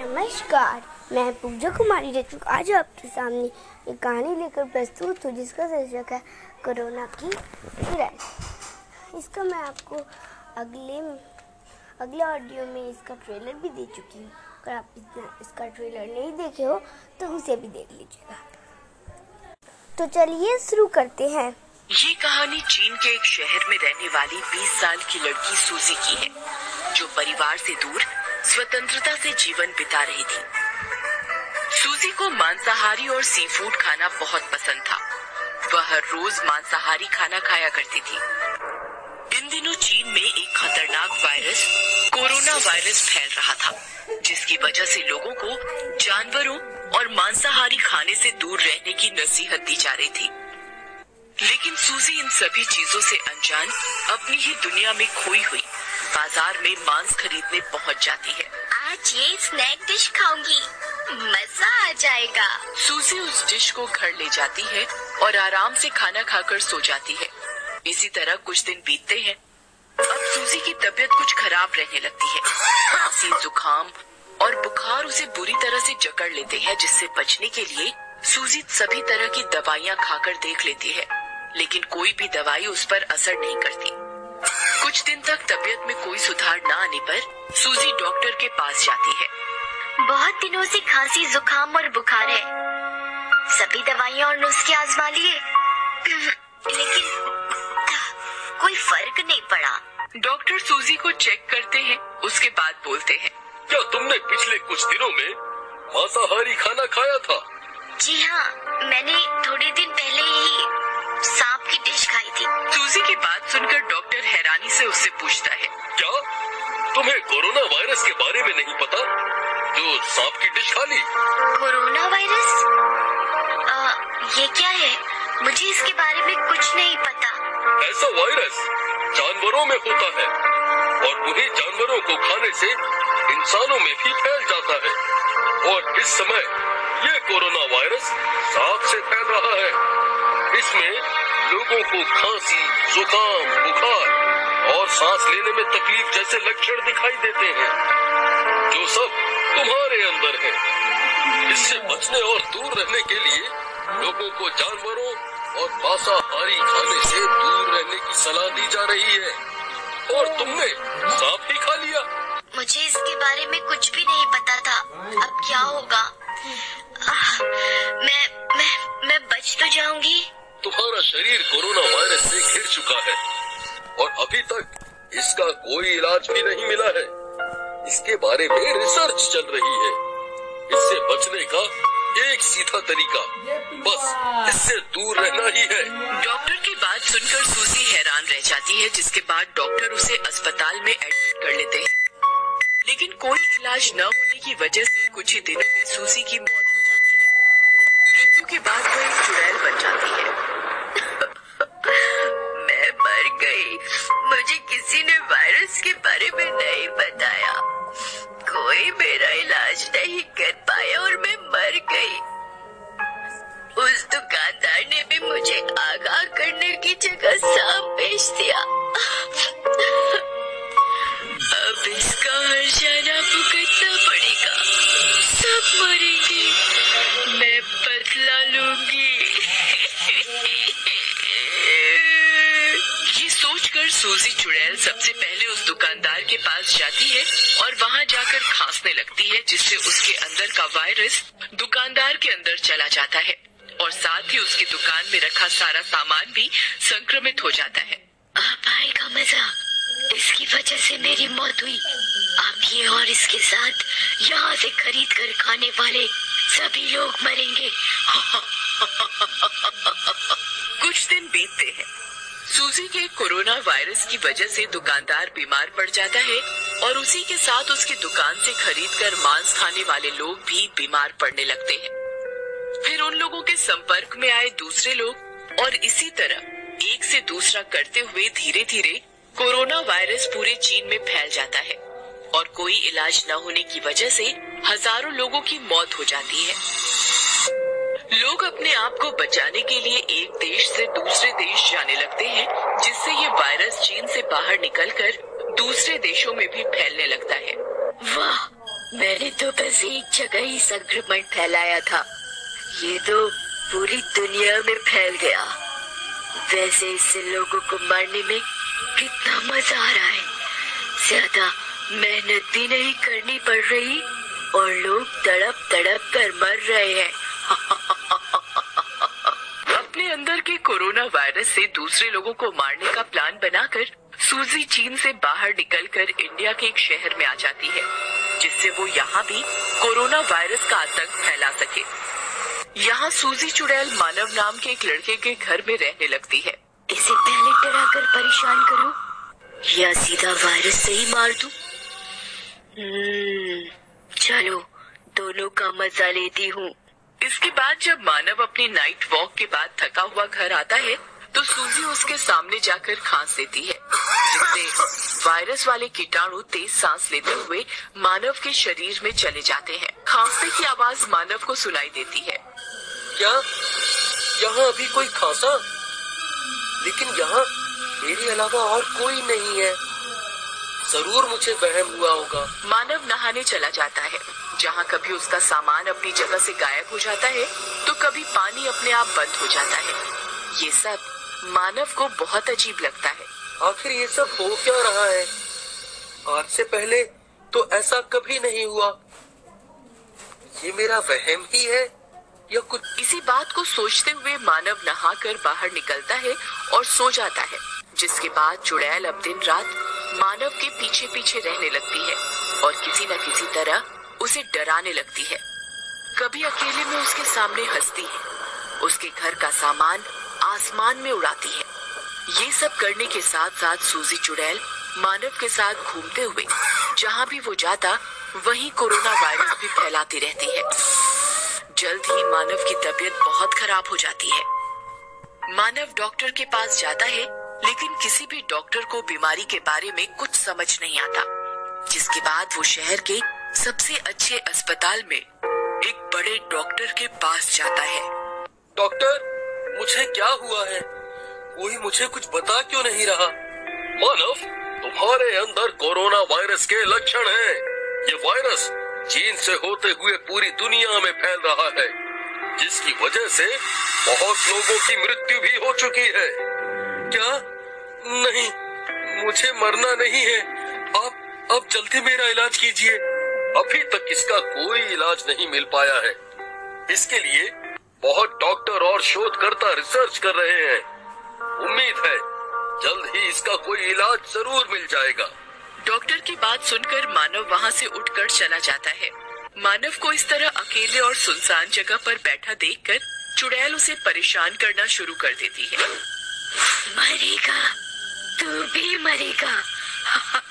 नमस्कार, मैं पूजा कुमारी रचुक आज आपके सामने एक कहानी लेकर प्रस्तुत हूँ, जिसका शीर्षक है कोरोना की किरण इसका मैं आपको अगले अगले ऑडियो में इसका ट्रेलर भी दे चुकी हूँ। अगर आप इसका ट्रेलर नहीं देखे हो तो उसे भी देख लीजिएगा। तो चलिए शुरू करते हैं। ये कहानी चीन के एक शहर में रहने वाली 20 साल की लड़की सूजी की है, जो परिवार से दूर स्वतंत्रता से जीवन बिता रही थी। सूजी को मांसाहारी और सी फ़ूड खाना बहुत पसंद था। वह हर रोज मांसाहारी खाना खाया करती थी। इन दिनों चीन में एक खतरनाक वायरस, कोरोना वायरस फैल रहा था, जिसकी वजह से लोगों को जानवरों और मांसाहारी खाने से दूर रहने की नसीहत दी जा रही थी। लेकिन सूजी इन सभी चीज़ों से अनजान, अपनी ही दुनिया में खोई हुई। बाज़ार में मांस खरीदने पहुँच जाती है। आज ये स्नैक डिश खाऊँगी। मज़ा आ जाएगा। सूजी उस डिश को घर ले जाती है और आराम से खाना खाकर सो जाती है। इसी तरह कुछ दिन बीतते हैं। अब सूजी की तबीयत कुछ खराब रहने लगती है। खांसी जुकाम और बुखार उसे बुरी तरह से जकड़ लेते हैं जिससे बचने के लिए सूजी सभी तरह की दवाइयाँ खाकर देख लेती है। लेकिन कोई भी दवाई उस पर असर नहीं करती। कुछ दिन तक तबीयत में कोई सुधार न आने पर सूजी डॉक्टर के पास जाती है। बहुत दिनों से खांसी जुकाम और बुखार है। सभी दवाइयाँ और नुस्खे आजमा लिए। लेकिन कोई फ़र्क नहीं पड़ा। डॉक्टर सूजी को चेक करते हैं उसके बाद बोलते हैं। क्या तुमने पिछले कुछ दिनों में मांसाहारी खाना खाया था? जी हाँ मैंने थोड़े दिन पहले ही सांप की डिश खाई थी। सूजी की बात सुनकर डॉक्टर हैरानी से उससे पूछता है क्या तुम्हें कोरोना वायरस के बारे में नहीं पता? जो सांप की डिश खा ली? Corona virus? आ, ये क्या है? मुझे इसके बारे में कुछ नहीं पता। ऐसा वायरस जानवरों में होता है और उन्हीं जानवरों को खाने से इंसानों में भी फैल जाता है। और इस समय ये कोरोना वायरस सांप से फैल रहा है। इसमें लोगों को खांसी जुकाम बुखार और सांस लेने में तकलीफ़ जैसे लक्षण दिखाई देते हैं। जो सब तुम्हारे अंदर है। इससे बचने और दूर रहने के लिए लोगों को जानवरों और मांसाहारी खाने से दूर रहने की सलाह दी जा रही है। और तुमने सांप ही खा लिया। मुझे इसके बारे में कुछ भी नहीं पता था। अब क्या होगा? आह, मैं मैं मैं बच तो जाऊँगी। तुम्हारा शरीर कोरोना वायरस से घिर चुका है और अभी तक इसका कोई इलाज भी नहीं मिला है। इसके बारे में रिसर्च चल रही है। इससे बचने का एक सीधा तरीका। बस इससे दूर रहना ही है। डॉक्टर की बात सुनकर सूजी हैरान रह जाती है जिसके बाद डॉक्टर उसे अस्पताल में एडमिट कर लेते हैं। लेकिन कोई इलाज न होने की वजह से कुछ ही दिनों में सूजी की मौत हो जाती है। मृत्यु के बाद वह एक चुड़ैल बन जाती है। अब इसका हर्जाना भुगतना पड़ेगा। सब मरेंगे। मैं बदला लूँगी। ये सोचकर सूजी चुड़ैल सबसे पहले उस दुकानदार के पास जाती है और वहाँ जाकर खांसने लगती है, जिससे उसके अंदर का वायरस दुकानदार के अंदर चला जाता है और साथ ही उसकी दुकान में रखा सारा सामान भी संक्रमित हो जाता है। अब आएगा मज़ा इसकी वजह से मेरी मौत हुई। आप ये और इसके साथ यहाँ से खरीद कर खाने वाले सभी लोग मरेंगे। कुछ दिन बीतते हैं। सूजी के कोरोना वायरस की वजह से दुकानदार बीमार पड़ जाता है और उसी के साथ उसकी दुकान से खरीद कर मांस खाने वाले लोग भी बीमार पड़ने लगते हैं। फिर उन लोगों के संपर्क में आए दूसरे लोग और इसी तरह एक से दूसरा करते हुए धीरे धीरे कोरोना वायरस पूरे चीन में फैल जाता है और कोई इलाज न होने की वजह से हज़ारों लोगों की मौत हो जाती है। लोग अपने आप को बचाने के लिए एक देश से दूसरे देश जाने लगते हैं, जिससे ये वायरस चीन से बाहर निकलकर दूसरे देशों में भी फैलने लगता है। वाह, मैंने तो बस एक जगह ही संक्रमण फैलाया था। ये तो पूरी दुनिया में फैल गया। वैसे इससे लोगों को मारने में कितना मज़ा आ रहा है। ज़्यादा मेहनत भी नहीं करनी पड़ रही और लोग तड़प तड़प कर मर रहे हैं। अपने अंदर के कोरोना वायरस से दूसरे लोगों को मारने का प्लान बनाकर सूजी चीन से बाहर निकलकर इंडिया के एक शहर में आ जाती है, जिससे वो यहाँ भी कोरोना वायरस का आतंक फैला सके। यहाँ सूजी चुड़ैल मानव नाम के एक लड़के के घर में रहने लगती है। इसे पहले डरा कर परेशान करूँ या सीधा वायरस से ही मार दूँ? हम्म, चलो दोनों का मज़ा लेती हूँ। इसके बाद जब मानव अपनी नाइट वॉक के बाद थका हुआ घर आता है तो सूजी उसके सामने जाकर खांस देती है। जिससे वायरस वाले कीटाणु तेज सांस लेते हुए मानव के शरीर में चले जाते हैं। खांसने की आवाज़ मानव को सुनाई देती है। क्या? यहाँ अभी कोई खांसा? लेकिन यहाँ मेरे अलावा और कोई नहीं है। ज़रूर मुझे वहम हुआ होगा। मानव नहाने चला जाता है। जहाँ कभी उसका सामान अपनी जगह से गायब हो जाता है तो कभी पानी अपने आप बंद हो जाता है। ये सब मानव को बहुत अजीब लगता है। आखिर ये सब हो क्या रहा है? आज से पहले तो ऐसा कभी नहीं हुआ। ये मेरा वहम ही है। या कुछ इसी बात को सोचते हुए मानव नहाकर बाहर निकलता है और सो जाता है, जिसके बाद चुड़ैल अब दिन रात मानव के पीछे पीछे रहने लगती है और किसी न किसी तरह उसे डराने लगती है। कभी अकेले में उसके सामने हंसती है, उसके घर का सामान आसमान में उड़ाती है। ये सब करने के साथ साथ सूजी चुड़ैल मानव के साथ घूमते हुए, जहाँ भी वो जाता, वहीं कोरोना वायरस भी फैलाती रहती है। जल्द ही मानव की तबीयत बहुत खराब हो जाती है। मानव डॉक्टर के पास जाता है, लेकिन किसी भी डॉक्टर को बीमारी के बारे में कुछ समझ नहीं आता, जिसके बाद वो शहर के सबसे अच्छे अस्पताल में एक बड़े डॉक्टर के पास जाता है। डॉक्टर, मुझे क्या हुआ है? कोई मुझे कुछ बता क्यों नहीं रहा? मानव, तुम्हारे अंदर कोरोना वायरस के लक्षण हैं। ये वायरस चीन से होते हुए पूरी दुनिया में फैल रहा है, जिसकी वजह से बहुत लोगों की मृत्यु भी हो चुकी है। क्या? नहीं, मुझे मरना नहीं है। आप अब जल्दी मेरा इलाज कीजिए। अभी तक इसका कोई इलाज नहीं मिल पाया है। इसके लिए बहुत डॉक्टर और शोधकर्ता रिसर्च कर रहे हैं। उम्मीद है जल्द ही इसका कोई इलाज ज़रूर मिल जाएगा। डॉक्टर की बात सुनकर मानव वहाँ से उठकर चला जाता है। मानव को इस तरह अकेले और सुनसान जगह पर बैठा देखकर चुड़ैल उसे परेशान करना शुरू कर देती है। मरेगा, तू भी मरेगा।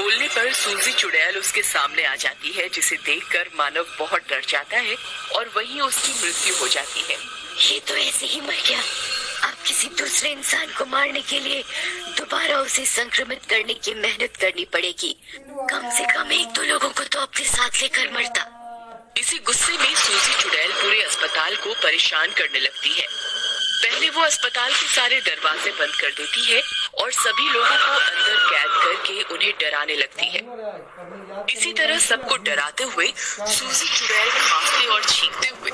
बोलने पर सूजी चुड़ैल उसके सामने आ जाती है जिसे देखकर मानव बहुत डर जाता है और वहीं उसकी मृत्यु हो जाती है। ये तो ऐसे ही मर गया। अब किसी दूसरे इंसान को मारने के लिए दोबारा उसे संक्रमित करने की मेहनत करनी पड़ेगी। कम से कम एक दो लोगों को तो अपने साथ लेकर मरता। इसी गुस्से में सूजी चुड़ैल पूरे अस्पताल को परेशान करने लगती है। पहले वो अस्पताल के सारे दरवाजे बंद कर देती है और सभी लोगों को अंदर कैद करके उन्हें डराने लगती है। इसी तरह सबको डराते हुए सूजी चुड़ैल खांसते और छींकते हुए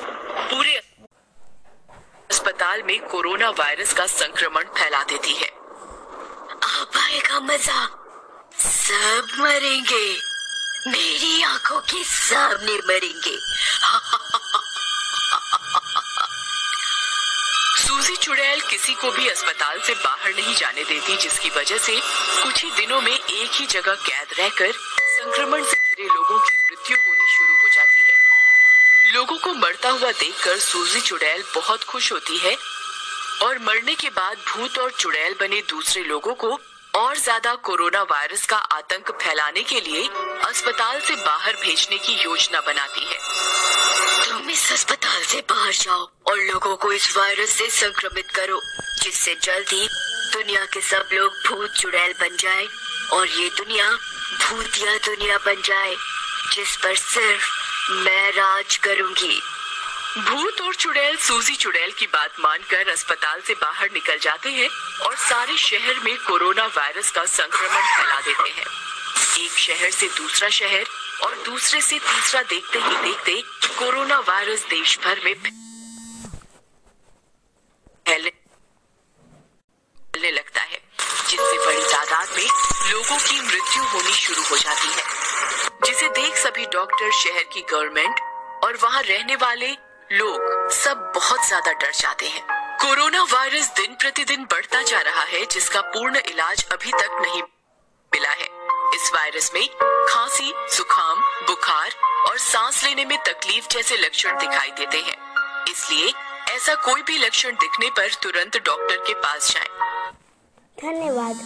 पूरे अस्पताल में कोरोना वायरस का संक्रमण फैला देती है। आप आएगा मज़ा। सब मरेंगे। मेरी आँखों के सामने मरेंगे। सूजी चुड़ैल किसी को भी अस्पताल से बाहर नहीं जाने देती, जिसकी वजह से कुछ ही दिनों में एक ही जगह कैद रहकर संक्रमण से घिरे लोगों की मृत्यु होनी शुरू हो जाती है। लोगों को मरता हुआ देखकर सूजी चुड़ैल बहुत खुश होती है और मरने के बाद भूत और चुड़ैल बने दूसरे लोगों को और ज़्यादा कोरोना वायरस का आतंक फैलाने के लिए अस्पताल से बाहर भेजने की योजना बनाती है। तुम इस अस्पताल से बाहर जाओ और लोगों को इस वायरस से संक्रमित करो, जिससे जल्द ही दुनिया के सब लोग भूत चुड़ैल बन जाए और ये दुनिया भूतिया दुनिया बन जाए, जिस पर सिर्फ़ मैं राज करूँगी। भूत और चुड़ैल सूजी चुड़ैल की बात मानकर अस्पताल से बाहर निकल जाते हैं और सारे शहर में कोरोना वायरस का संक्रमण फैला देते हैं। एक शहर से दूसरा शहर दूसरे से तीसरा देखते ही देखते कोरोना वायरस देश भर में फैलने लगता है, जिससे बड़ी तादाद में लोगों की मृत्यु होनी शुरू हो जाती है। जिसे देख सभी डॉक्टर, शहर की गवर्नमेंट और वहाँ रहने वाले लोग सब बहुत ज़्यादा डर जाते हैं। कोरोना वायरस दिन प्रतिदिन बढ़ता जा रहा है, जिसका पूर्ण इलाज अभी तक नहीं मिला है। इस वायरस में खांसी, जुकाम, बुखार और सांस लेने में तकलीफ़ जैसे लक्षण दिखाई देते हैं इसलिए ऐसा कोई भी लक्षण दिखने पर तुरंत डॉक्टर के पास जाएँ। धन्यवाद